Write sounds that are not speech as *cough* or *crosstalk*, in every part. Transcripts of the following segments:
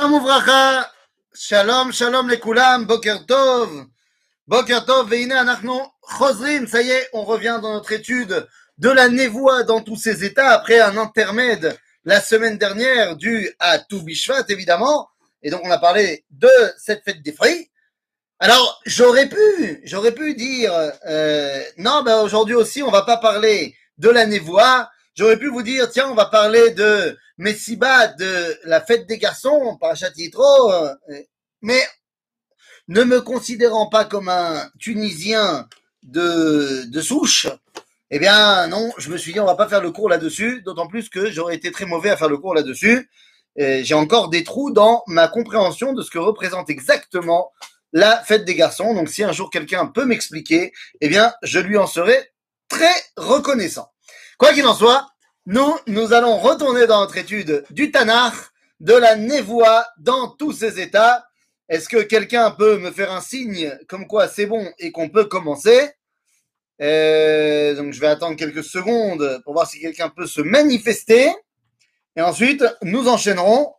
Shalom uvracha, shalom, shalom lekulam, boker tov, boker tov, veine anachnu chosrim, ça y est, on revient dans notre étude de la névoie dans tous ses états après un intermède la semaine dernière dû à tout Bishvat évidemment, et donc on a parlé de cette fête des fruits. Alors j'aurais pu, j'aurais pu dire euh, non, ben aujourd'hui aussi on va pas parler de la névoie. J'aurais pu vous dire tiens on va parler de Messiba, de la fête des garçons, Parachat Yitro, euh, mais ne me considérant pas comme un Tunisien de, de souche, eh bien non, je me suis dit on va pas faire le cours là-dessus, d'autant plus que j'aurais été très mauvais à faire le cours là-dessus. J'ai encore des trous dans ma compréhension de ce que représente exactement la fête des garçons. Donc si un jour quelqu'un peut m'expliquer, eh bien je lui en serai très reconnaissant. Quoi qu'il en soit, nous, nous allons retourner dans notre étude du Tanakh, de la névoie dans tous ses états. Est-ce que quelqu'un peut me faire un signe comme quoi c'est bon et qu'on peut commencer? Euh, Donc je vais attendre quelques secondes pour voir si quelqu'un peut se manifester. Et ensuite, nous enchaînerons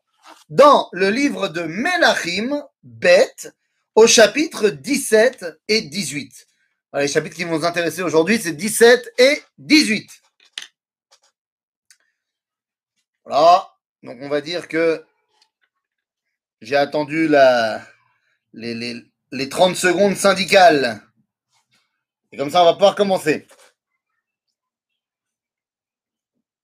dans le livre de Melachim, Beth, au chapitre 17 et 18. Voilà, les chapitres qui vont nous intéresser aujourd'hui, c'est 17 et 18. Voilà, donc on va dire que j'ai attendu les, les, les 30 secondes syndicales. Et comme ça, on va pouvoir commencer.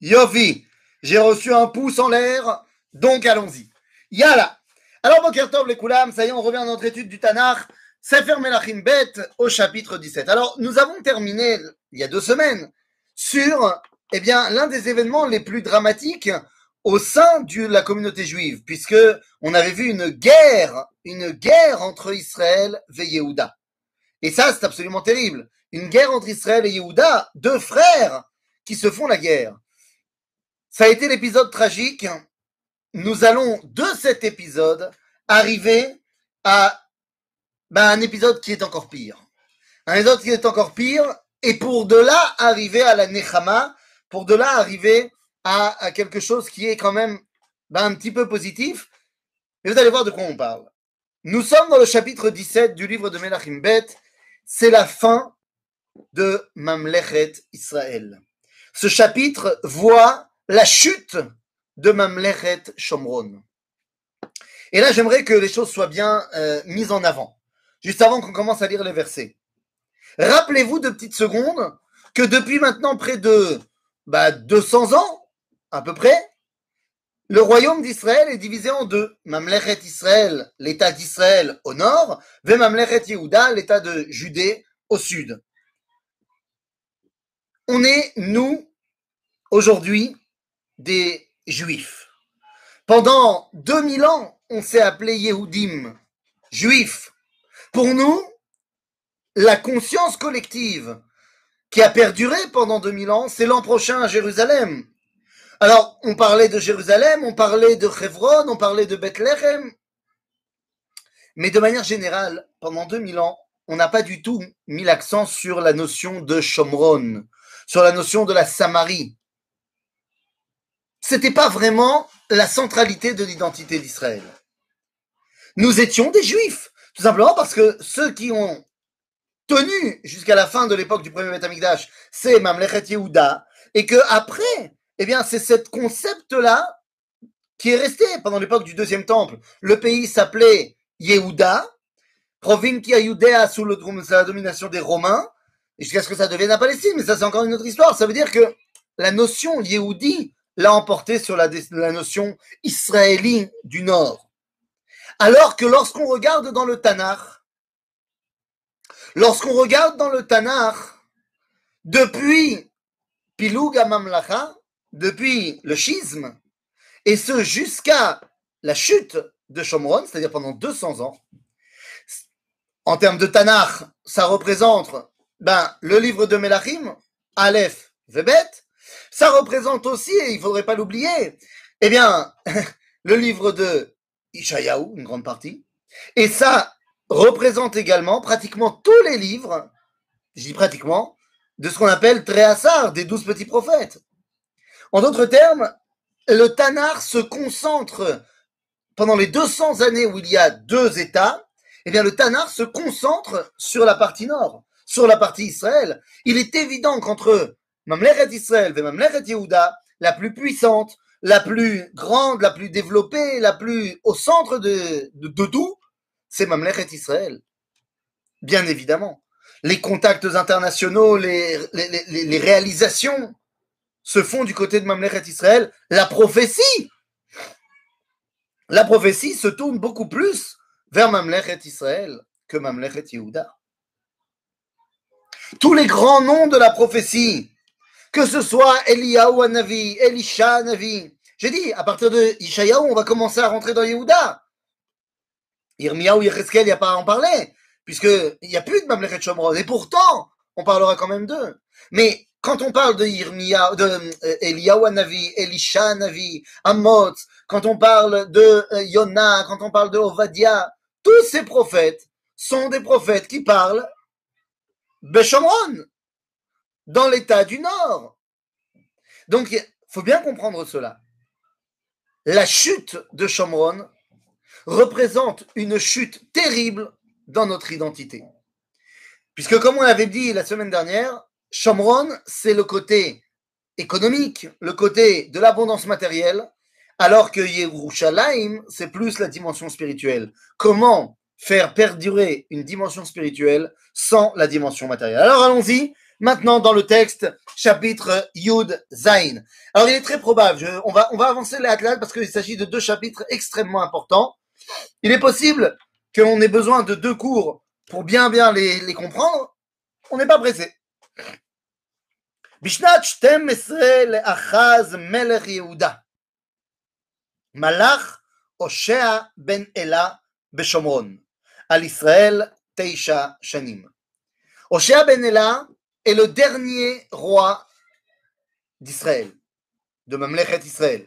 Yofi, j'ai reçu un pouce en l'air, donc allons-y. Yala. Alors, Boker Tov, les Koulam, ça y est, on revient à notre étude du Tanakh. Sefer Melachim Bet au chapitre 17. Alors, nous avons terminé, il y a deux semaines, sur, eh bien, l'un des événements les plus dramatiques au sein de la communauté juive, puisque on avait vu une guerre, une guerre entre Israël et Yehuda. Et ça, c'est absolument terrible. Une guerre entre Israël et Yehuda, deux frères qui se font la guerre. Ça a été l'épisode tragique. Nous allons, de cet épisode, arriver à ben, un épisode qui est encore pire. Un épisode qui est encore pire, et pour de là arriver à la Nechama, pour de là arriver à, quelque chose qui est quand même ben, un petit peu positif. Et vous allez voir de quoi on parle. Nous sommes dans le chapitre 17 du livre de Melachim Bet. C'est la fin de Mamlechet Israël. Ce chapitre voit la chute de Mamlechet Shomron. Et là, j'aimerais que les choses soient bien euh, mises en avant, juste avant qu'on commence à lire les versets. Rappelez-vous de petites secondes que depuis maintenant près de bah, 200 ans, à peu près, le royaume d'Israël est divisé en deux. Mamlechet Israël, l'état d'Israël au nord, Yehuda, l'état de Judée au sud. On est, nous, aujourd'hui, des juifs. Pendant 2000 ans, on s'est appelé Yehudim, juifs. Pour nous, la conscience collective qui a perduré pendant 2000 ans, c'est l'an prochain à Jérusalem. Alors, on parlait de Jérusalem, on parlait de Hebron, on parlait de Bethléem. Mais de manière générale, pendant 2000 ans, on n'a pas du tout mis l'accent sur la notion de Shomron, sur la notion de la Samarie. C'était pas vraiment la centralité de l'identité d'Israël. Nous étions des juifs, tout simplement parce que ceux qui ont tenu jusqu'à la fin de l'époque du premier Beth Amikdash, c'est Mamlechet Yehuda, et que après, eh bien, c'est ce concept-là qui est resté pendant l'époque du deuxième temple. Le pays s'appelait Yehuda, Provincia Judea sous, la domination des Romains, jusqu'à ce que ça devienne la Palestine, mais ça c'est encore une autre histoire. Ça veut dire que la notion Yehudi l'a emporté sur la, la notion israélie du Nord. Alors que lorsqu'on regarde dans le Tanakh, lorsqu'on regarde dans le Tanakh, depuis Piluga Mamlacha, depuis le schisme, et ce jusqu'à la chute de Shomron, c'est-à-dire pendant 200 ans, en termes de Tanakh, ça représente ben, le livre de Melachim, Aleph, Vebet, ça représente aussi, et il ne faudrait pas l'oublier, eh bien, *laughs* le livre de Ishayahu, une grande partie, et ça représente également pratiquement tous les livres, je pratiquement, de ce qu'on appelle Tréhassar, des douze petits prophètes. En d'autres termes, le Tanar se concentre pendant les 200 années où il y a deux États, eh bien, le Tanar se concentre sur la partie nord, sur la partie Israël. Il est évident qu'entre Mamlechet Israël et Mamlechet Yehuda, la plus puissante, la plus grande, la plus développée, la plus au centre de, de, tout, c'est Mamlechet Israël. Bien évidemment. Les contacts internationaux, les, réalisations se font du côté de Mamlechet Israël. La prophétie, la prophétie se tourne beaucoup plus vers Mamlechet Israël que Mamlechet Yehuda. Tous les grands noms de la prophétie, que ce soit Eliyahu Navi, Elisha Navi. J'ai dit, à partir de Ishayahu, on va commencer à rentrer dans Yehuda. Irmiyahu, Yecheskel, il n'y a pas à en parler, puisqu'il n'y a plus de Mamlechet Shomron. Et pourtant, on parlera quand même d'eux. Mais quand on parle de Irmiyahu, de euh, Eliyahu Navi, Elisha Navi, Amot, quand on parle de euh, Yonah, quand on parle de Ovadia, tous ces prophètes sont des prophètes qui parlent Beshomron, dans l'état du Nord. Donc, il faut bien comprendre cela. La chute de Shomron représente une chute terrible dans notre identité. Puisque, comme on l'avait dit la semaine dernière, Shomron, c'est le côté économique, le côté de l'abondance matérielle, alors que Yerushalayim, c'est plus la dimension spirituelle. Comment faire perdurer une dimension spirituelle sans la dimension matérielle? Alors allons-y, maintenant dans le texte, chapitre Yud Zain. Alors il est très probable, on, va, on va avancer les parce qu'il s'agit de deux chapitres extrêmement importants. Il est possible qu'on ait besoin de deux cours pour bien bien les, les comprendre. On n'est pas pressé. בשנת 12 לאחז מלך יהודה, מלך הושע בן אלה בשומרון, על ישראל תשע שנים. הושע בן אלה est le dernier roi d'Israël, de Mamlechet Israël.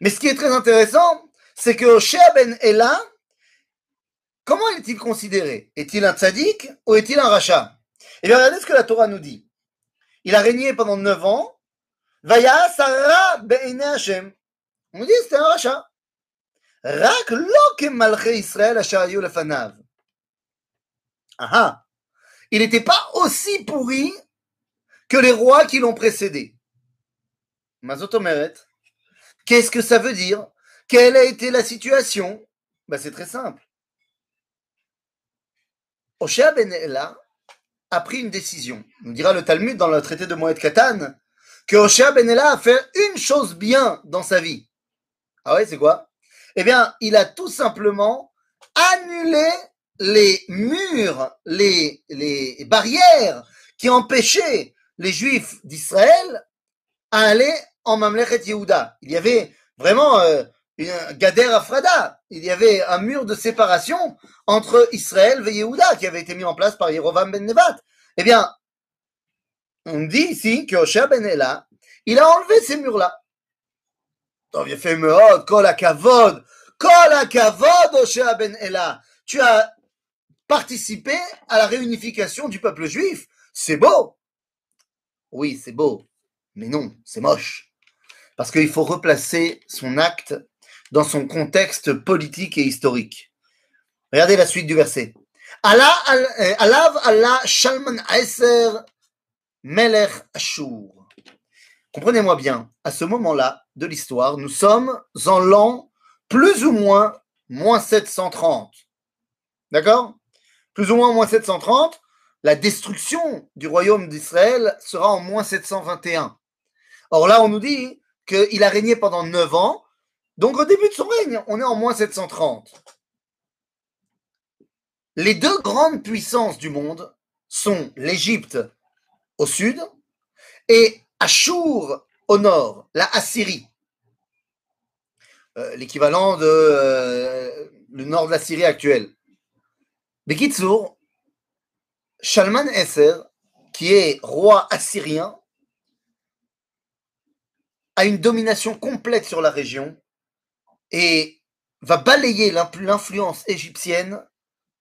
Mais ce qui est très intéressant, c'est que Hoshea ben Ela, comment est-il considéré? Est-il un tzaddik ou est-il un rachat? Eh bien, regardez ce que la Torah nous dit. Il a régné pendant neuf ans. Vaya Sarah ben Hashem. On dit c'était un rachat. Rak lo malché Israël asher lefanav. Ah il n'était pas aussi pourri que les rois qui l'ont précédé. Mazotomeret, qu'est-ce que ça veut dire? Quelle a été la situation? Ben, C'est très simple. Oshea Ben Ela a pris une décision. Nous dira le Talmud dans le traité de Moed Katan que Oshea Ben Ela a fait une chose bien dans sa vie. Ah ouais, c'est quoi? Eh bien, il a tout simplement annulé les murs, les, les barrières qui empêchaient les Juifs d'Israël à aller en Mamlechet Yehuda. Il y avait vraiment euh, Gader Afrada. Il y avait un mur de séparation entre Israël et Yehuda qui avait été mis en place par Yerovam ben Nevat. Eh bien, on dit ici que Osher ben Ela, il a enlevé ces murs-là. Ben. Tu as participer à la réunification du peuple juif. C'est beau. Oui, c'est beau. Mais non, c'est moche. Parce qu'il faut replacer son acte dans son contexte politique et historique. Regardez la suite du verset. Allah, Alav Allah Shalman Aeser Melech Ashur. Comprenez-moi bien, à ce moment-là de l'histoire, nous sommes en l'an plus ou moins moins 730. D'accord? Plus ou moins moins 730, la destruction du royaume d'Israël sera en moins 721. Or là, on nous dit qu'il a régné pendant 9 ans, donc au début de son règne, on est en moins 730. Les deux grandes puissances du monde sont l'Égypte au sud et Ashur au nord, la Assyrie. Euh, l'équivalent de euh, le nord de la Syrie actuelle. Bekitsour, Shalman Esser, qui est roi assyrien, a une domination complète sur la région et va balayer l'influence égyptienne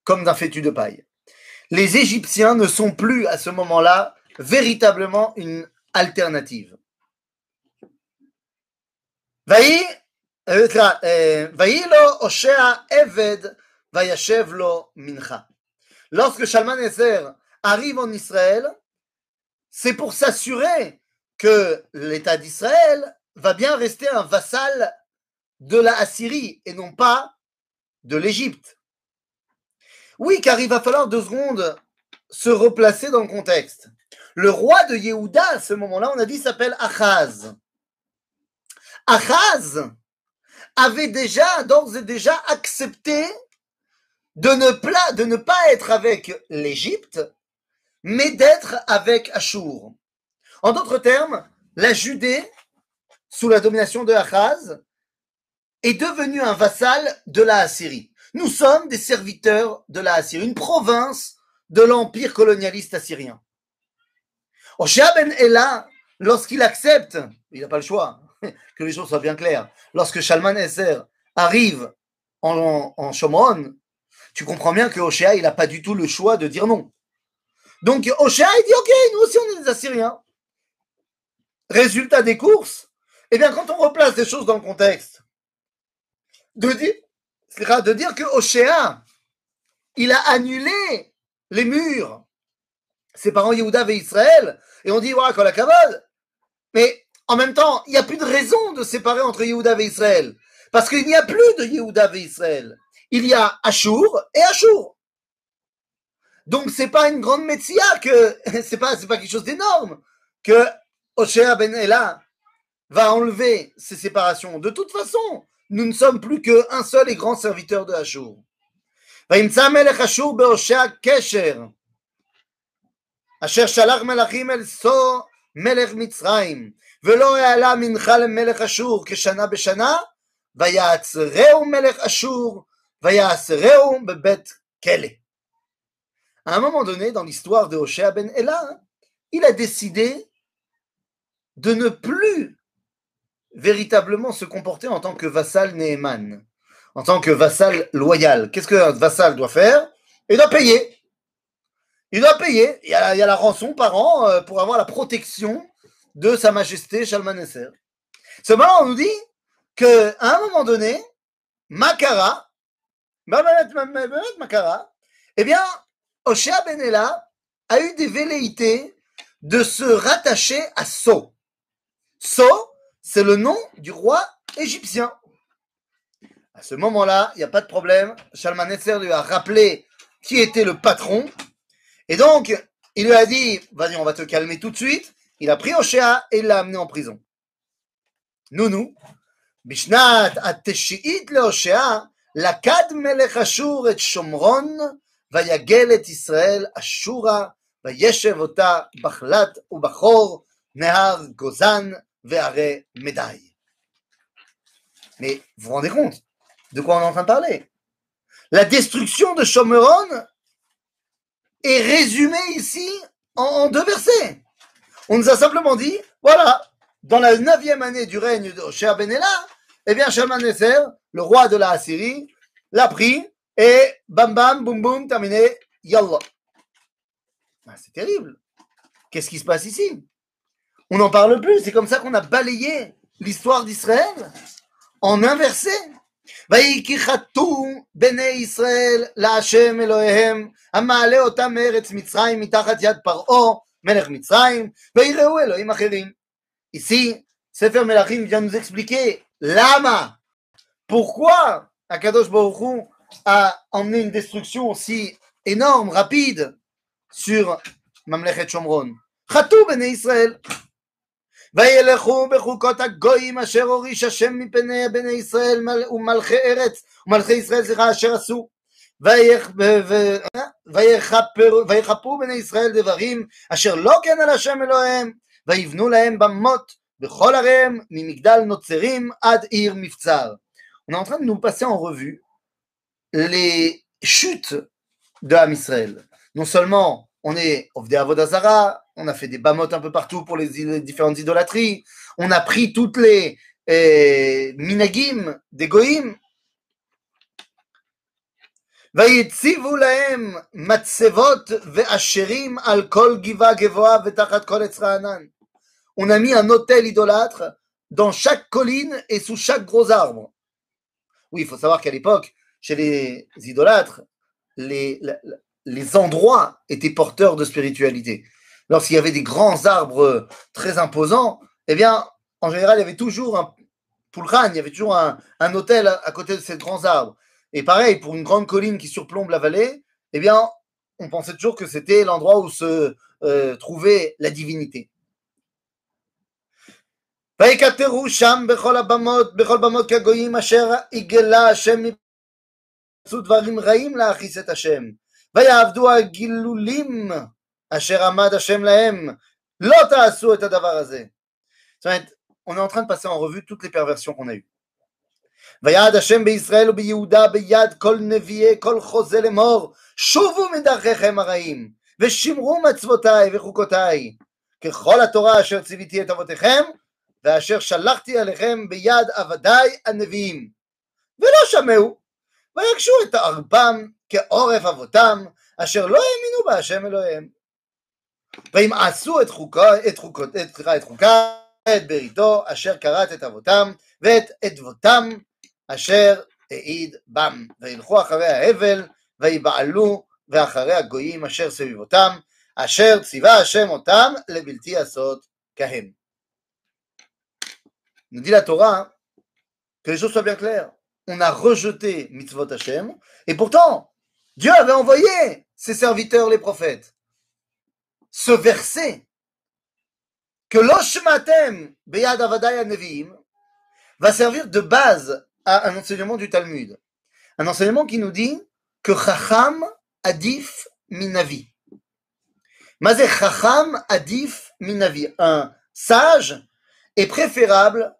comme d'un fétu de paille. Les Égyptiens ne sont plus à ce moment-là véritablement une alternative. Vaï Lorsque Shalmaneser arrive en Israël, c'est pour s'assurer que l'État d'Israël va bien rester un vassal de la Assyrie et non pas de l'Égypte. Oui, car il va falloir deux secondes se replacer dans le contexte. Le roi de Yehuda, à ce moment-là, on a dit, s'appelle Achaz. Achaz avait déjà, d'ores et déjà, accepté de ne, pas être avec l'Égypte, mais d'être avec Achour. En d'autres termes, la Judée, sous la domination de Achaz, est devenue un vassal de la Assyrie. Nous sommes des serviteurs de la Assyrie, une province de l'empire colonialiste assyrien. Oshia ben Ella, lorsqu'il accepte, il n'a pas le choix, *laughs* que les choses soient bien claires, lorsque Shalman Esser arrive en, en Shomron, tu comprends bien que Oshia, il n'a pas du tout le choix de dire non. Donc Oshia, il dit, ok, nous aussi on est des Assyriens. Résultat des courses, eh bien quand on replace des choses dans le contexte, de dire, de dire que Oshia, il a annulé les murs, ses parents Yehuda et Israël, et on dit, voilà, quand la cavale. Mais en même temps, il n'y a plus de raison de séparer entre Yehuda et Israël. Parce qu'il n'y a plus de Yehuda et Israël. Il y a Ashur et Ashur. Donc c'est pas une grande métia que, *laughs* c'est pas, c'est pas quelque chose d'énorme que Oshea Ben Ella va enlever ces séparations. De toute façon, nous ne sommes plus qu'un seul et grand serviteur de Ashur. וימצא מלך אשור בהושע קשר, אשר שלח מלכים אל סו מלך מצרים, ולא העלה מנחה למלך אשור כשנה בשנה, ויעצרהו מלך אשור, ויעצרהו בבית כלא. À un moment donné, dans l'histoire de Hoshea ben Ella, il a décidé de ne plus véritablement se comporter en tant que vassal Néhéman. en tant que vassal loyal. Qu'est-ce qu'un vassal doit faire? Il doit payer. Il doit payer. Il y a, la rançon par an euh, pour avoir la protection de Sa Majesté Shalmaneser. Seulement, on nous dit qu'à un moment donné, Makara, Makara, eh bien, Oshia Benella a eu des velléités de se rattacher à So. So, c'est le nom du roi égyptien. À ce moment-là, il n'y a pas de problème. Shalmaneser lui a rappelé qui était le patron. Et donc, il lui a dit, vas-y, on va te calmer tout de suite. Il a pris Oshéa et l'a amené en prison. Nounou, Bishnat ateshiit le Oshéa, lakad melech Ashur et Shomron, vayagel et Israël Ashura, vayeshev ota bachlat u bachor, nehar gozan, ve'are medai. Mais vous vous rendez compte de quoi on est en train de parler? La destruction de Shomeron est résumée ici en, deux versets. On nous a simplement dit, voilà, dans la neuvième année du règne de Cher Benella, eh bien, Shalmaneser, le roi de la Assyrie, l'a pris et bam bam, boum boum, terminé, yallah. Ah, c'est terrible. Qu'est-ce qui se passe ici? On n'en parle plus. C'est comme ça qu'on a balayé l'histoire d'Israël en inversé. ויקחתו בני ישראל להשם אלוהיהם המעלה אותם מארץ מצרים מתחת יד פרעה מלך מצרים ויראו אלוהים אחרים. Ici, Sefer Melachim vient nous expliquer lama, pourquoi Akadosh Baruch Hu a emmené une destruction aussi énorme, rapide sur Mamlechet Shomron. Chatou bene Israël. וילכו בחוקות הגויים אשר הוריש השם מפני בני ישראל ומלכי ארץ ומלכי ישראל סליחה אשר עשו ויכפרו בני ישראל דברים אשר לא כן על השם אלוהיהם ויבנו להם במות בכל עריהם ממגדל נוצרים עד עיר מבצר. On est en train de nous passer en revue les chutes de Ham Israël. Non seulement on est Ovde Avodazara, on a fait des bamotes un peu partout pour les, différentes idolâtries, on a pris toutes les eh, minagim des goïm. ויציבו להם מצבות ואשרים על כל גבעה גבוהה ותחת כל עץ רענן. On a mis un hôtel idolâtre dans chaque colline et sous chaque gros arbre. Oui, il faut savoir qu'à l'époque, chez les idolâtres, les, les endroits étaient porteurs de spiritualité. Lorsqu'il y avait des grands arbres très imposants, eh bien, en général, il y avait toujours un poulran, il y avait toujours un, un hôtel à, côté de ces grands arbres. Et pareil, pour une grande colline qui surplombe la vallée, eh bien, on pensait toujours que c'était l'endroit où se euh, trouvait la divinité. שם בכל הבמות, בכל במות כגויים אשר יגלה השם עשו דברים רעים להכעיס את השם ויעבדו הגילולים אשר עמד השם להם לא תעשו את הדבר הזה. זאת אומרת, on est en train de passer en revue toutes les perversions qu'on a eues. ויעד השם בישראל וביהודה ביד כל נביאי כל חוזה לאמור שובו מדרכיכם הרעים ושמרו מצוותיי וחוקותיי ככל התורה אשר ציוויתי את אבותיכם ואשר שלחתי עליכם ביד עבדיי הנביאים ולא שמעו ויגשו את ערבם כעורף אבותם אשר לא האמינו בהשם אלוהיהם ואם עשו את חוקה, את חוקות, את, את חוקה, את בריתו אשר כרת את אבותם ואת אדבותם אשר העיד בם וילכו אחרי ההבל ויבעלו ואחרי הגויים אשר סביבותם אשר ציווה השם אותם לבלתי עשות כהם. Nous dit la Torah que les choses soient bien claires. On a rejeté mitzvot Hashem, et pourtant, Dieu avait envoyé ses serviteurs, les prophètes. Ce verset, que l'Oshmatem Beyad Avadaya Nevi'im, va servir de base à un enseignement du Talmud. Un enseignement qui nous dit que Chacham Adif Minavi. Mazé Chacham Adif Minavi. Un sage est préférable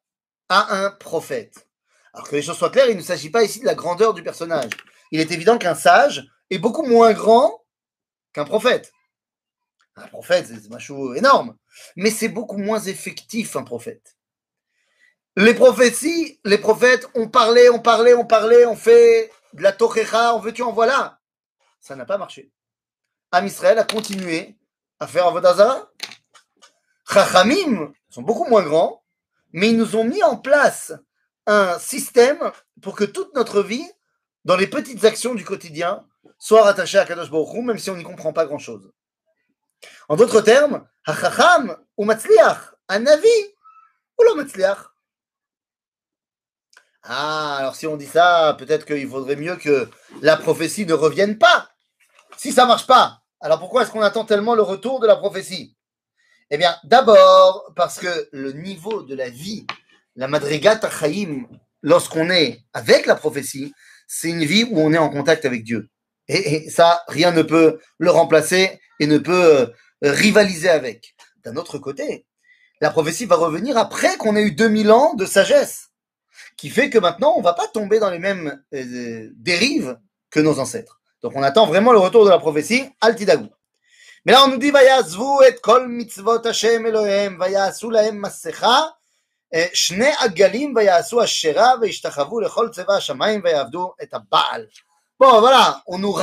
à un prophète? Alors que les choses soient claires, il ne s'agit pas ici de la grandeur du personnage. Il est évident qu'un sage est beaucoup moins grand qu'un prophète. Un prophète, c'est un chou énorme, mais c'est beaucoup moins effectif un prophète. Les prophéties, les prophètes ont parlé, ont parlé, ont parlé, ont fait de la tochecha, on veut-tu en voilà. Ça n'a pas marché. Am Israël a continué à faire Avodazara. Chachamim sont beaucoup moins grands, mais ils nous ont mis en place un système pour que toute notre vie, dans les petites actions du quotidien, soit rattachée à Kadosh Baruch même si on n'y comprend pas grand-chose. En d'autres termes, Hachacham ou Matzliach, un Navi ou le Matzliach. Ah, alors si on dit ça, peut-être qu'il vaudrait mieux que la prophétie ne revienne pas. Si ça marche pas, alors pourquoi est-ce qu'on attend tellement le retour de la prophétie? Eh bien, d'abord, parce que le niveau de la vie, la madrigat chaim, lorsqu'on est avec la prophétie, c'est une vie où on est en contact avec Dieu. Et, ça, rien ne peut le remplacer et ne peut euh, rivaliser avec. D'un autre côté, la prophétie va revenir après qu'on ait eu 2000 ans de sagesse, qui fait que maintenant, on ne va pas tomber dans les mêmes euh, dérives que nos ancêtres. Donc, on attend vraiment le retour de la prophétie, Altidagou. Mais là, on nous dit, ויעזבו et kol mitzvot Hashem Elohem, ויעשו להם מסכה, שני עגלים ויעשו אשרה, וישתחוו לכל צבא השמיים, ויעבדו את הבעל. Bon, voilà, on nous,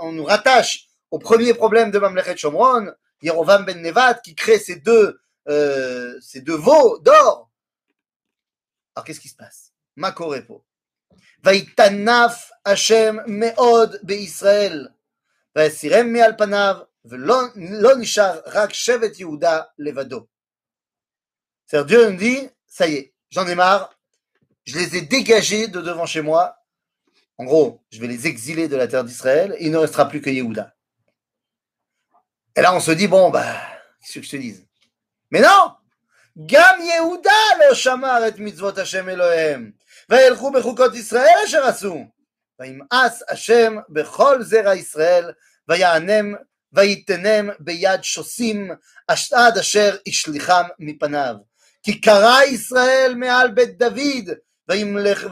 on nous rattache au premier problème de Mamlechet Shomron, Yerovam ben Nevat, qui crée ces deux, euh, ces deux veaux d'or. Alors, qu'est-ce qui se passe? Makorepo. Vaitanaf Hashem Meod Israël. Vaisirem Meal Panav. Velon Nishar Rak Shevet Yehuda Levado. C'est-à-dire, Dieu nous dit, ça y est, j'en ai marre, je les ai dégagés de devant chez moi, En gros, je vais les exiler de la terre d'Israël, il ne restera plus que Yehuda. Et là, on se dit, bon, bah, qu'est-ce que je te dise Mais non Gam Yehuda lo shamar et mitzvot Hashem Elohem, וילכו בחוקות ישראל אשר עשו. וימאס השם בכל זרע ישראל, ויענם ויתנם ביד שושים עד אשר השליחם מפניו. כי קרא ישראל מעל בית דוד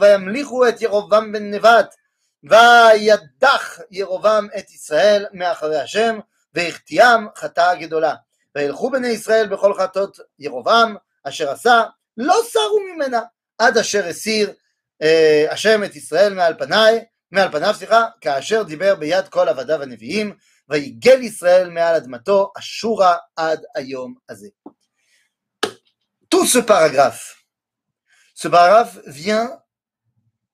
וימליכו את ירובעם בן נבט וידח ירובעם את ישראל מאחרי השם והחטיאם חטאה גדולה. וילכו בני ישראל בכל חטאות ירובעם אשר עשה לא סרו ממנה עד אשר הסיר אה, השם את ישראל מעל פניי מעל פניו סליחה כאשר דיבר ביד כל עבדיו הנביאים ויגל ישראל מעל אדמתו, אשורה עד היום הזה. Tout ce paragraphe Ce paragraphe vient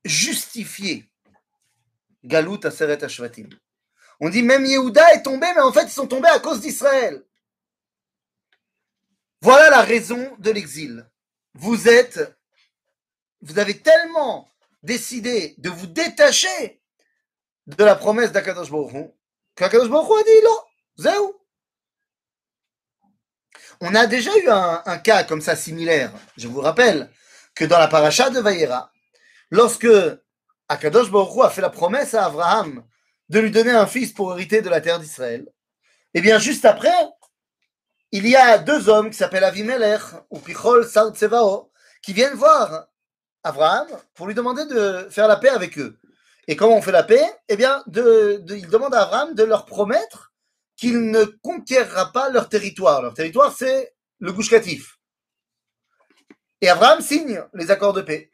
justifier Galut Aseret Ashvatim. On dit même Yehuda est tombé, mais en fait ils sont tombés à cause d'Israël. Voilà la raison de l'exil. Vous êtes, vous avez tellement décidé de vous détacher de la promesse d'Akadosh Baruch qu'Akadosh Baruch a dit non, zéou. On a déjà eu un, cas comme ça similaire. Je vous rappelle que dans la paracha de Vayera, lorsque Akadosh Baruch a fait la promesse à Abraham de lui donner un fils pour hériter de la terre d'Israël, et eh bien juste après, il y a deux hommes qui s'appellent Avimelech ou Pichol Sar qui viennent voir Abraham pour lui demander de faire la paix avec eux. Et comment on fait la paix? Eh bien, de, il demande à Abraham de leur promettre qu'il ne conquérera pas leur territoire. Leur territoire, c'est le Gouche Et Abraham signe les accords de paix.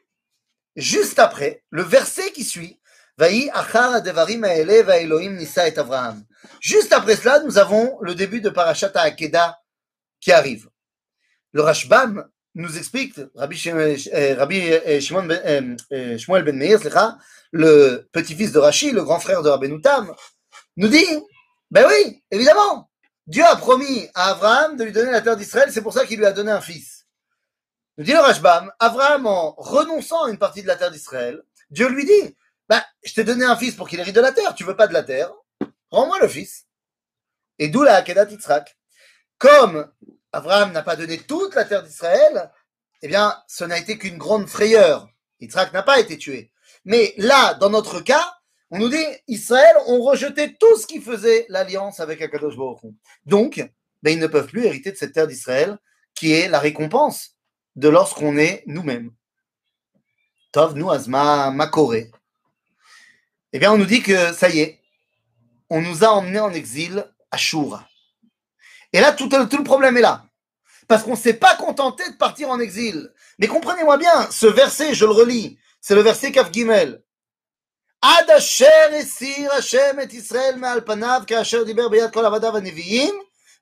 Juste après, le verset qui suit. Juste après cela, nous avons le début de Parashat Akeda qui arrive. Le Rashbam nous explique, Rabbi, euh, euh, Shmuel ben, euh, ben Meir, le petit-fils de Rashi, le grand frère de Rabbi Tam, nous dit, ben oui, évidemment, Dieu a promis à Abraham de lui donner la terre d'Israël, c'est pour ça qu'il lui a donné un fils. Nous dit le Rashbam, Abraham, en renonçant à une partie de la terre d'Israël, Dieu lui dit, ben, je t'ai donné un fils pour qu'il hérite de la terre, tu veux pas de la terre, rends-moi le fils. Et d'où la Akedat Yitzhak. Comme Abraham n'a pas donné toute la terre d'Israël, eh bien, ce n'a été qu'une grande frayeur. Yitzhak n'a pas été tué. Mais là, dans notre cas, on nous dit, Israël ont rejeté tout ce qui faisait l'alliance avec Akadosh Baruch Donc, ben, ils ne peuvent plus hériter de cette terre d'Israël, qui est la récompense de lorsqu'on est nous-mêmes. Tov, nous, Azma, Makoré. Eh bien, on nous dit que ça y est, on nous a emmenés en exil à Shura. Et là, tout, le problème est là. Parce qu'on ne s'est pas contenté de partir en exil. Mais comprenez-moi bien, ce verset, je le relis, c'est le verset Kaf Gimel. Ad asher esir Hashem et Israël me'al panav ka'asher diber beyad kol avadav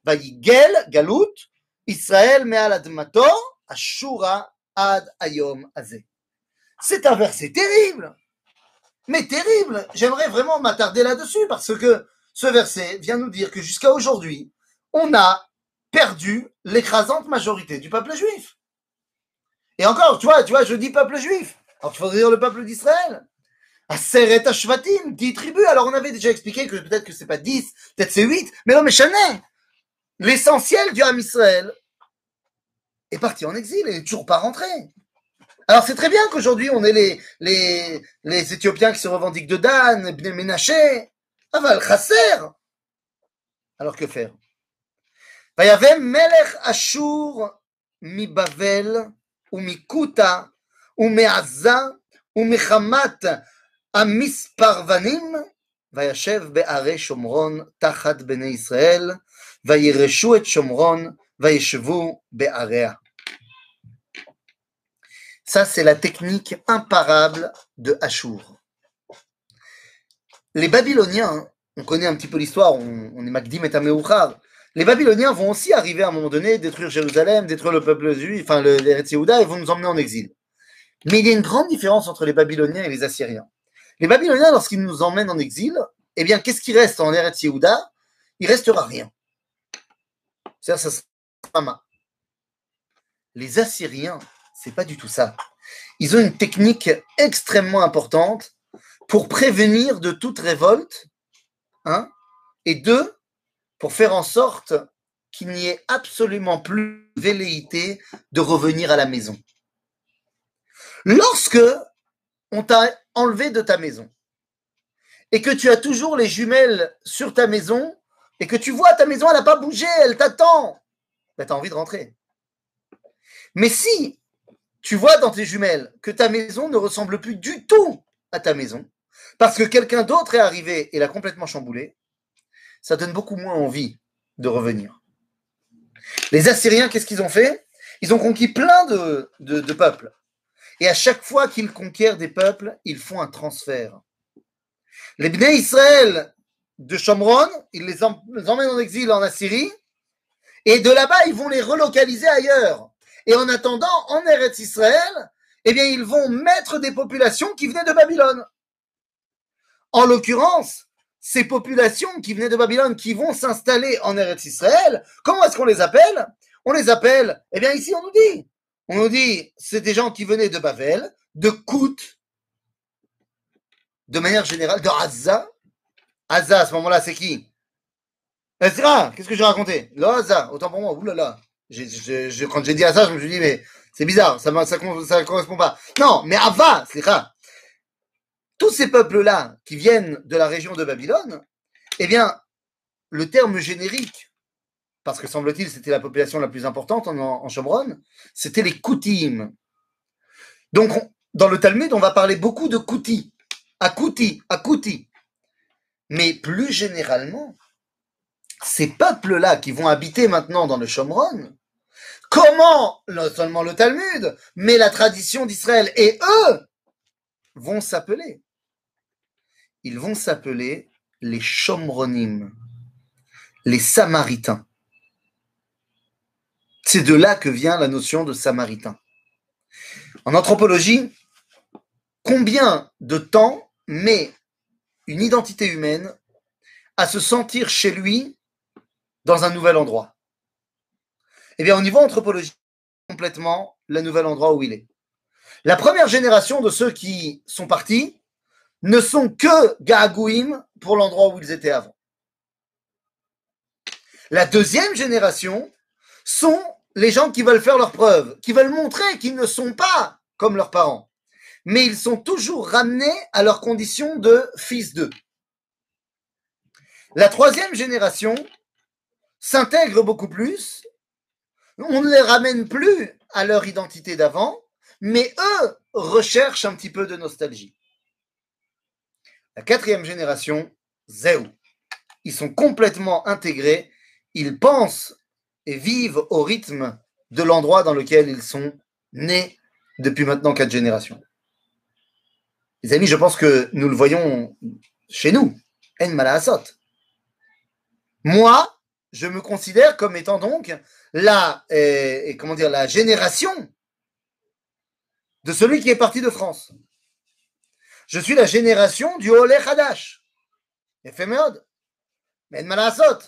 vayigel galut Israël me'al admato ad ayom. C'est un verset terrible. Mais terrible. J'aimerais vraiment m'attarder là-dessus parce que ce verset vient nous dire que jusqu'à aujourd'hui, on a perdu l'écrasante majorité du peuple juif. Et encore, tu vois, tu vois, je dis peuple juif. Alors il faudrait dire le peuple d'Israël. Aseret Ashvatim, 10 tribus. Alors on avait déjà expliqué que peut-être que c'est pas 10, peut-être c'est 8, mais non, mais Chanel, l'essentiel du Ham Israël est parti en exil et n'est toujours pas rentré. Alors c'est très bien qu'aujourd'hui on ait les, les, les Éthiopiens qui se revendiquent de Dan, Bnei Menaché, Aval Chasser. Alors que faire ויבא מלך אשור מבבל ומכותה ומעזה ומחמת המספרבנים וישב בערי שומרון תחת בני ישראל וירשו את שומרון וישבו בעריה. Ça, c'est la technique imparable de Ashur. Les Babyloniens, on connaît un petit peu l'histoire, on, est Magdim et Ameuchar, les Babyloniens vont aussi arriver à un moment donné, détruire Jérusalem, détruire le peuple juif, enfin le, les Yehuda, et vont nous emmener en exil. Mais il y a une grande différence entre les Babyloniens et les Assyriens. Les Babyloniens, lorsqu'ils nous emmènent en exil, eh bien, qu'est-ce qui reste en Eretz Yehuda Il restera rien. C'est-à-dire, ça sera Les Assyriens, c'est pas du tout ça. Ils ont une technique extrêmement importante pour prévenir de toute révolte, hein, et deux, pour faire en sorte qu'il n'y ait absolument plus velléité de revenir à la maison. Lorsque on t'a enlevé de ta maison et que tu as toujours les jumelles sur ta maison et que tu vois ta maison, elle n'a pas bougé, elle t'attend, ben, tu as envie de rentrer. Mais si tu vois dans tes jumelles que ta maison ne ressemble plus du tout à ta maison, parce que quelqu'un d'autre est arrivé et l'a complètement chamboulé, ça donne beaucoup moins envie de revenir. Les Assyriens, qu'est-ce qu'ils ont fait? Ils ont conquis plein de, peuples. Et à chaque fois qu'ils conquièrent des peuples, ils font un transfert. Les Bnei Israël de Shomron, ils les, emmènent en exil en Assyrie, et de là-bas, ils vont les relocaliser ailleurs. Et en attendant, en Eretz Israël, eh bien, ils vont mettre des populations qui venaient de Babylone. En l'occurrence, ces populations qui venaient de Babylone, qui vont s'installer en Eretz Israël, comment est-ce qu'on les appelle? On les appelle, eh bien, ici, on nous dit, on nous dit, c'est des gens qui venaient de Babel, de Kout, de manière générale, de Haza. Haza, à ce moment-là, c'est qui? Ezra, qu'est-ce que j'ai raconté? Haza, autant pour moi, oulala. Quand j'ai dit Haza, je me suis dit, mais c'est bizarre, ça ne correspond pas. Non, mais Ava, c'est ça. Tous ces peuples-là qui viennent de la région de Babylone, eh bien, le terme générique, parce que semble-t-il c'était la population la plus importante en, en c'était les Koutim. Donc, dans le Talmud, on va parler beaucoup de Kouti, Akouti, Akouti. Mais plus généralement, ces peuples-là qui vont habiter maintenant dans le Shomron, comment, non seulement le Talmud, mais la tradition d'Israël et eux vont s'appeler? Ils vont s'appeler les Shomronim, les Samaritains. C'est de là que vient la notion de Samaritain. En anthropologie, combien de temps met une identité humaine à se sentir chez lui dans un nouvel endroit? Eh bien, au niveau anthropologique, complètement le nouvel endroit où il est. La première génération de ceux qui sont partis ne sont que Gaagouim pour l'endroit où ils étaient avant. La deuxième génération sont les gens qui veulent faire leurs preuves, qui veulent montrer qu'ils ne sont pas comme leurs parents, mais ils sont toujours ramenés à leur condition de fils d'eux. La troisième génération s'intègre beaucoup plus, on ne les ramène plus à leur identité d'avant, mais eux recherchent un petit peu de nostalgie. La quatrième génération, Zéou. Ils sont complètement intégrés, ils pensent et vivent au rythme de l'endroit dans lequel ils sont nés depuis maintenant quatre générations. Les amis, je pense que nous le voyons chez nous. En Malaasot. Moi, je me considère comme étant donc la, euh, comment dire, la génération de celui qui est parti de France. Je suis la génération du Olé Hadash. Éphéméode. Mais en Malaasot.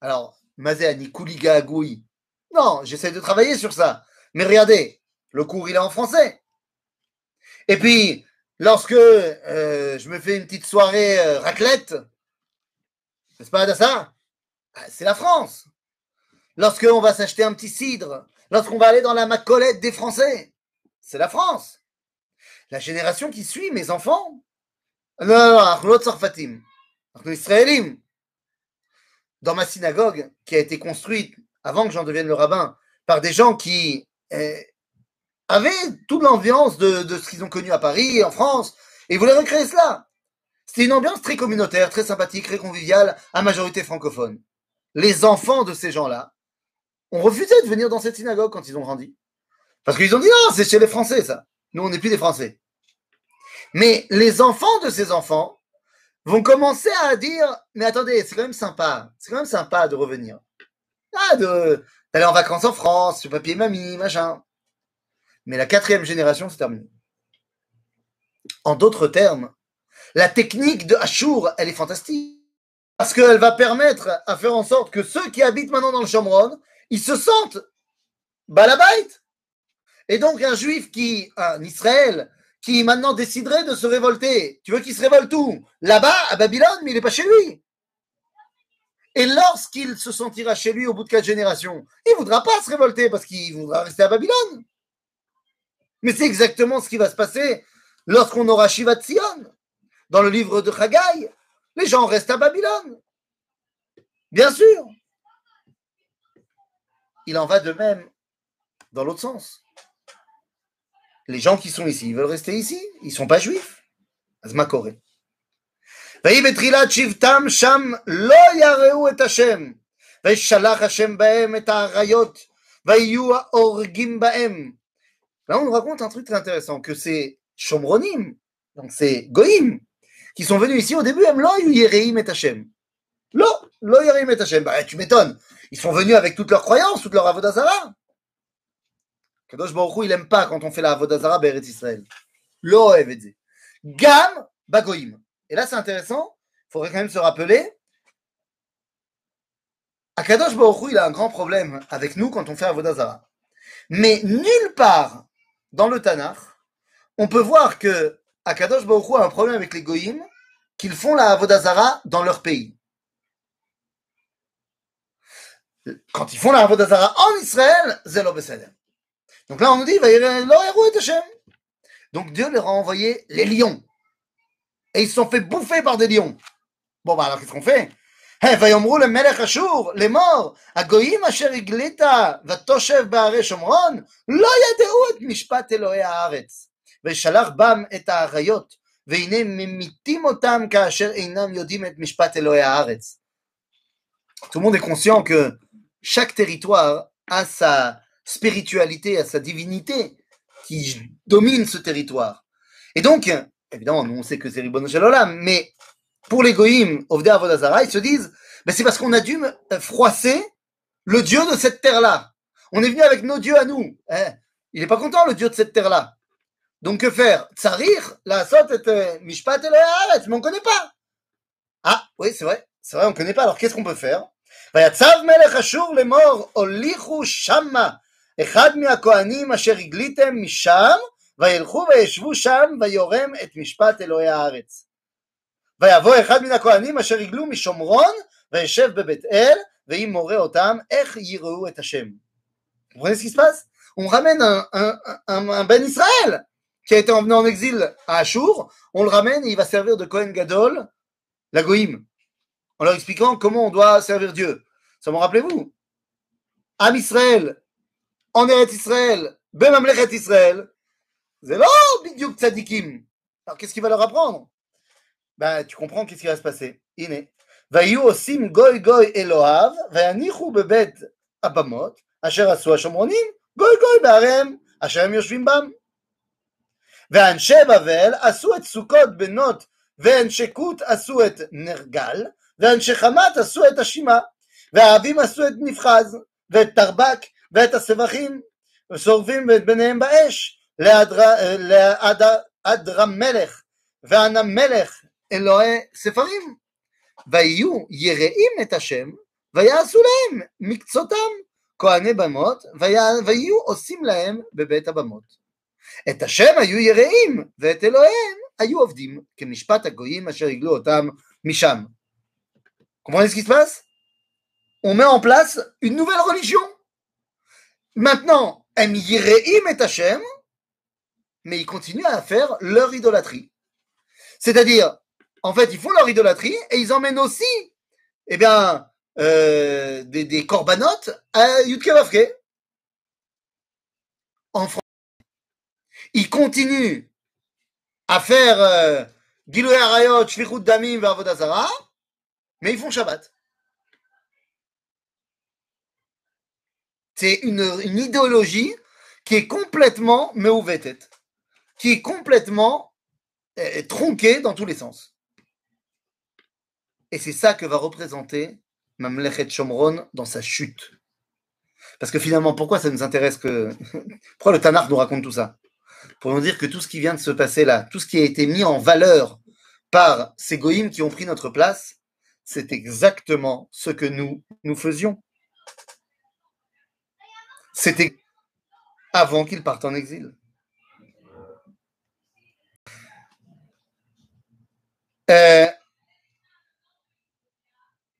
Alors, Mazéani, Kouliga, Goui. Non, j'essaie de travailler sur ça. Mais regardez, le cours, il est en français. Et puis, lorsque euh, je me fais une petite soirée euh, raclette, n'est-ce pas, ça ah, C'est la France. Lorsqu'on va s'acheter un petit cidre, lorsqu'on va aller dans la macolette des Français, c'est la France. La génération qui suit, mes enfants, Israélim. Dans ma synagogue, qui a été construite avant que j'en devienne le rabbin, par des gens qui eh, avaient toute l'ambiance de, ce qu'ils ont connu à Paris et en France, et voulaient recréer cela. C'était une ambiance très communautaire, très sympathique, très conviviale, à majorité francophone. Les enfants de ces gens-là ont refusé de venir dans cette synagogue quand ils ont grandi. Parce qu'ils ont dit non, c'est chez les Français ça. Nous, on n'est plus des Français. Mais les enfants de ces enfants vont commencer à dire mais attendez, c'est quand même sympa, c'est quand même sympa de revenir. Ah, d'aller en vacances en France, sur papier mamie, machin. Mais la quatrième génération, c'est terminé. En d'autres termes, la technique de Ashur, elle est fantastique. Parce qu'elle va permettre à faire en sorte que ceux qui habitent maintenant dans le Shomron, ils se sentent balabait. Et donc, un juif qui, un Israël, qui maintenant déciderait de se révolter, tu veux qu'il se révolte où? Là-bas, à Babylone, mais il n'est pas chez lui. Et lorsqu'il se sentira chez lui au bout de quatre générations, il ne voudra pas se révolter parce qu'il voudra rester à Babylone. Mais c'est exactement ce qui va se passer lorsqu'on aura Shiva Tzion. Dans le livre de Haggai, les gens restent à Babylone. Bien sûr Il en va de même dans l'autre sens. Les gens qui sont ici, ils veulent rester ici. Ils ne sont pas juifs. Azmakoré. שבטם שם לא יראו את השם, וישלח השם בהם את האריות, ויהיו ההורגים בהם. Là, on nous raconte un truc très intéressant, que c'est Shomronim, donc c'est Goïm, qui sont venus ici au début, Lo Yereim et Hashem. Lo, Lo Yereim et Hashem. Bah, tu m'étonnes. Ils sont venus avec toutes leurs croyances, toute leur avodazara. Kadosh Baruch il n'aime pas quand on fait la Avodazara Beret Israël. Lo Gam Bagoim. Et là, c'est intéressant. Il faudrait quand même se rappeler. Akadosh Baruch il a un grand problème avec nous quand on fait Avodazara. Mais nulle part dans le Tanakh, on peut voir que Akadosh Baruch a un problème avec les Goïm qu'ils font la Avodazara dans leur pays Quand ils font la Avodazara en Israël, Zelo Donc là, on nous dit, donc Dieu leur a envoyé les lions. Et ils se sont fait bouffer par des lions. Bon, bah alors qu'est-ce qu'on fait ויאמרו למלך אשור לאמור הגויים אשר הגלית ותושב בערי שומרון לא ידעו את משפט אלוהי הארץ ושלח בם את האריות והנה ממיתים אותם כאשר אינם יודעים את משפט אלוהי הארץ. Tout le monde est conscient que chaque territoire a sa spiritualité, a sa divinité qui domine ce territoire. Et donc, évidemment, nous on sait que c'est Ribbon Shalom, mais pour les Goïm, Ovdei Avodazara, ils se disent, ben c'est parce qu'on a dû froisser le Dieu de cette terre-là. On est venu avec nos dieux à nous. Hein. Il n'est pas content, le Dieu de cette terre-là. Donc que faire? Tsarir, la sot et mishpat mais on ne connaît pas. Ah, oui, c'est vrai, c'est vrai, on ne connaît pas. Alors qu'est-ce qu'on peut faire? ויצב מלך אשור לאמור, הוליכו שמה אחד מהכהנים אשר הגליתם משם, וילכו וישבו שם, ויורם את משפט אלוהי הארץ. ויבוא אחד מן הכהנים אשר הגלו משומרון, וישב בבית אל, ואם מורה אותם, איך יראו את השם. Vous voyez ce qui se passe On ramène un, un, un, un Ben Israël qui a été emmené en exil à Ashur, on le ramène et il va servir de Kohen Gadol, la Goïm. en leur expliquant comment on doit servir Dieu. Ça m'en rappelez-vous Am Israël, en Eretz Israël, Bemamlechet Israël, c'est là, Bidyuk Tzadikim. Alors qu'est-ce qu'il va leur apprendre Ben, tu comprends qu'est-ce qui va se passer. Iné. ויהיו עושים גוי גוי אלוהיו, ויניחו בבית הבמות, אשר עשו השומרונים, גוי גוי בעריהם, אשר הם יושבים בם. ואנשי בבל עשו את סוכות בנות, ואנשי כות עשו את נרגל, ואנשי חמת עשו את השימה, והעבים עשו את נבחז, ואת תרבק, ואת הסבכים, ושורפים את בניהם באש, לאדרמלך, ואנמלך, אלוהי ספרים. ויהיו יראים את השם, ויעשו להם מקצותם, כהני במות, ויהיו עושים להם בבית הבמות. את השם היו יראים, ואת אלוהיהם היו עובדים, כמשפט הגויים אשר הגלו אותם משם. Comprenez ce qui se passe? On met en place une nouvelle religion. Maintenant, Em Yireim et Hashem, mais ils continuent à faire leur idolâtrie. C'est-à-dire, en fait, ils font leur idolâtrie et ils emmènent aussi, eh bien, euh, des, des corbanotes à Yudkevavke. En France, ils continuent à faire euh, Arayot, Shvichut Damim, Vavodazara, mais ils font Shabbat. C'est une, idéologie qui est complètement meuvetet, qui est complètement euh, tronquée dans tous les sens. Et c'est ça que va représenter Mamlechet Shomron dans sa chute. Parce que finalement, pourquoi ça nous intéresse que. *laughs* Pourquoi le Tanakh nous raconte tout ça? Pour nous dire que tout ce qui vient de se passer là, tout ce qui a été mis en valeur par ces goïms qui ont pris notre place, c'est exactement ce que nous, nous faisions. C'était avant qu'ils partent en exil.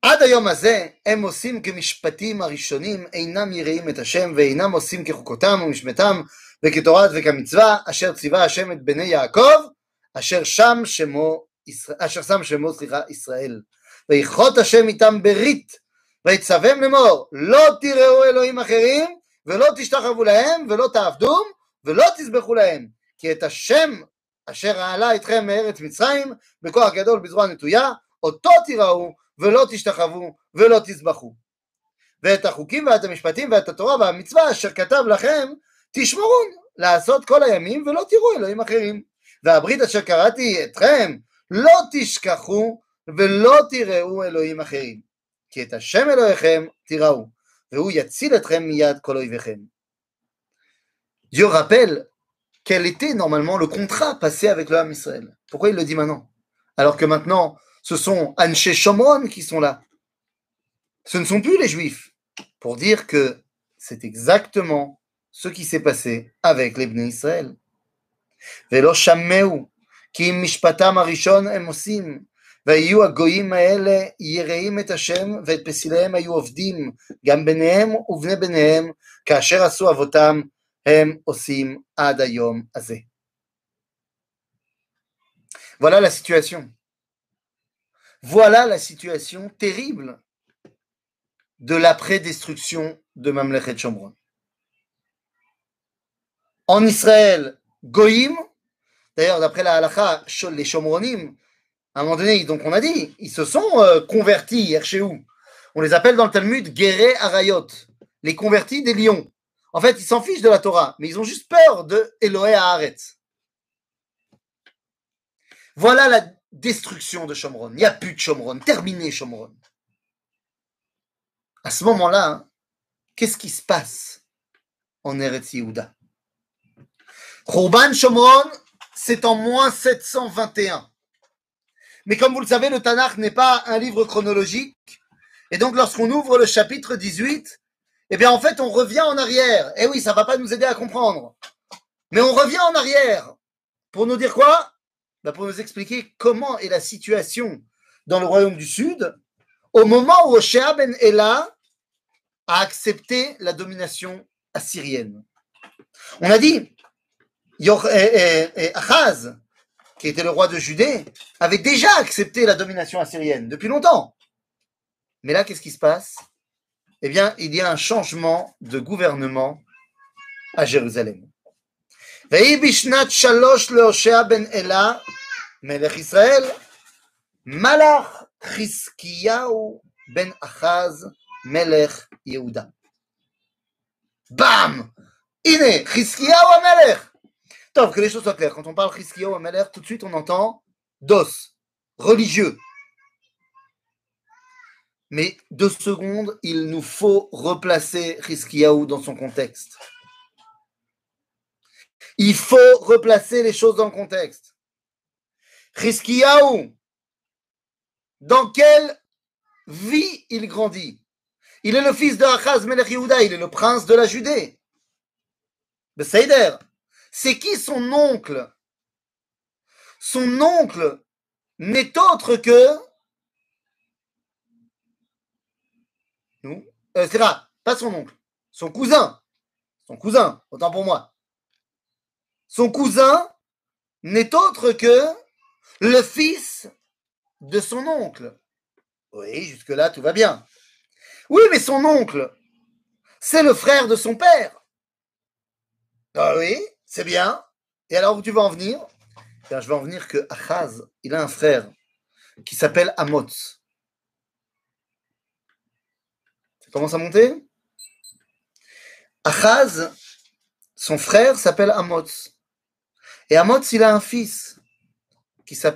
עד היום הזה הם עושים כמשפטים הראשונים אינם יראים את השם ואינם עושים כחוקותם ומשמתם וכתורת וכמצווה אשר ציווה השם את בני יעקב אשר שם שמו, אשר שם שמו סליחה ישראל ויכרות השם איתם ברית, ויצווהם לאמור, לא תראו אלוהים אחרים, ולא תשתחוו להם, ולא תעבדום, ולא תזבחו להם, כי את השם אשר העלה אתכם מארץ מצרים, בכוח גדול בזרוע נטויה, אותו תיראו, ולא תשתחוו, ולא תזבחו. ואת החוקים ואת המשפטים ואת התורה והמצווה אשר כתב לכם, תשמרון, לעשות כל הימים, ולא תראו אלוהים אחרים. והברית אשר קראתי אתכם, לא תשכחו ולא תראו אלוהים אחרים, כי את השם אלוהיכם תיראו, והוא יציל אתכם מיד כל אויביכם. Dieu rappelle quel était normalement le contrat passé avec le Ham Israël. Pourquoi il le dit maintenant Alors que maintenant, ce sont Anche Shomron qui sont là. Ce ne sont plus les Juifs. Pour dire que c'est exactement ce qui s'est passé avec les Bnei Israël. Velo shammeu, ki mishpatam arishon em osim, והיו הגויים האלה יראים את השם ואת פסיליהם היו עובדים גם ביניהם ובני ביניהם כאשר עשו אבותם הם עושים עד היום הזה. Voilà la situation. Voilà la situation terrible de l'après-destruction de Mamlechet Shomron. En Israël, Goïm, d'ailleurs d'après la halakha, les Shomronim, à un moment donné, donc on a dit, ils se sont euh, convertis, où? On les appelle dans le Talmud Guéré Arayot, les convertis des lions. En fait, ils s'en fichent de la Torah, mais ils ont juste peur de Eloé Haaretz. Voilà la destruction de Shomron. Il n'y a plus de Shomron. Terminé Shomron. À ce moment-là, hein, qu'est-ce qui se passe en Eretz Yehuda? Khurban Shomron, c'est en moins 721. Mais comme vous le savez, le Tanakh n'est pas un livre chronologique. Et donc, lorsqu'on ouvre le chapitre 18, eh bien, en fait, on revient en arrière. Eh oui, ça ne va pas nous aider à comprendre. Mais on revient en arrière. Pour nous dire quoi? Ben, Pour nous expliquer comment est la situation dans le royaume du Sud au moment où Oshea ben Ela a accepté la domination assyrienne. On a dit, Achaz, qui était le roi de Judée, avait déjà accepté la domination assyrienne depuis longtemps. Mais là, qu'est-ce qui se passe? Eh bien, il y a un changement de gouvernement à Jérusalem. ben malach ben Achaz, melech Yehuda. Bam Iné, melech que les choses soient claires. Quand on parle Chizkiyahu Amalek, tout de suite on entend dos, religieux. Mais deux secondes, il nous faut replacer Chizkiyahu dans son contexte. Il faut replacer les choses dans le contexte. Chizkiyahu, dans quelle vie il grandit? Il est le fils de Achaz Melech Yehuda, il est le prince de la Judée. Beseider, c'est qui son oncle? Son oncle n'est autre que. Nous? Euh, C'est là, pas son oncle. Son cousin. Son cousin, autant pour moi. Son cousin n'est autre que le fils de son oncle. Oui, jusque-là, tout va bien. Oui, mais son oncle, c'est le frère de son père. Ah oui, c'est bien. Et alors, où tu vas en venir? Je vais en venir que Achaz, il a un frère qui s'appelle Amotz. Ça commence à monter? Achaz, son frère s'appelle Amotz. Et Amotz, il a un fils qui s'appelle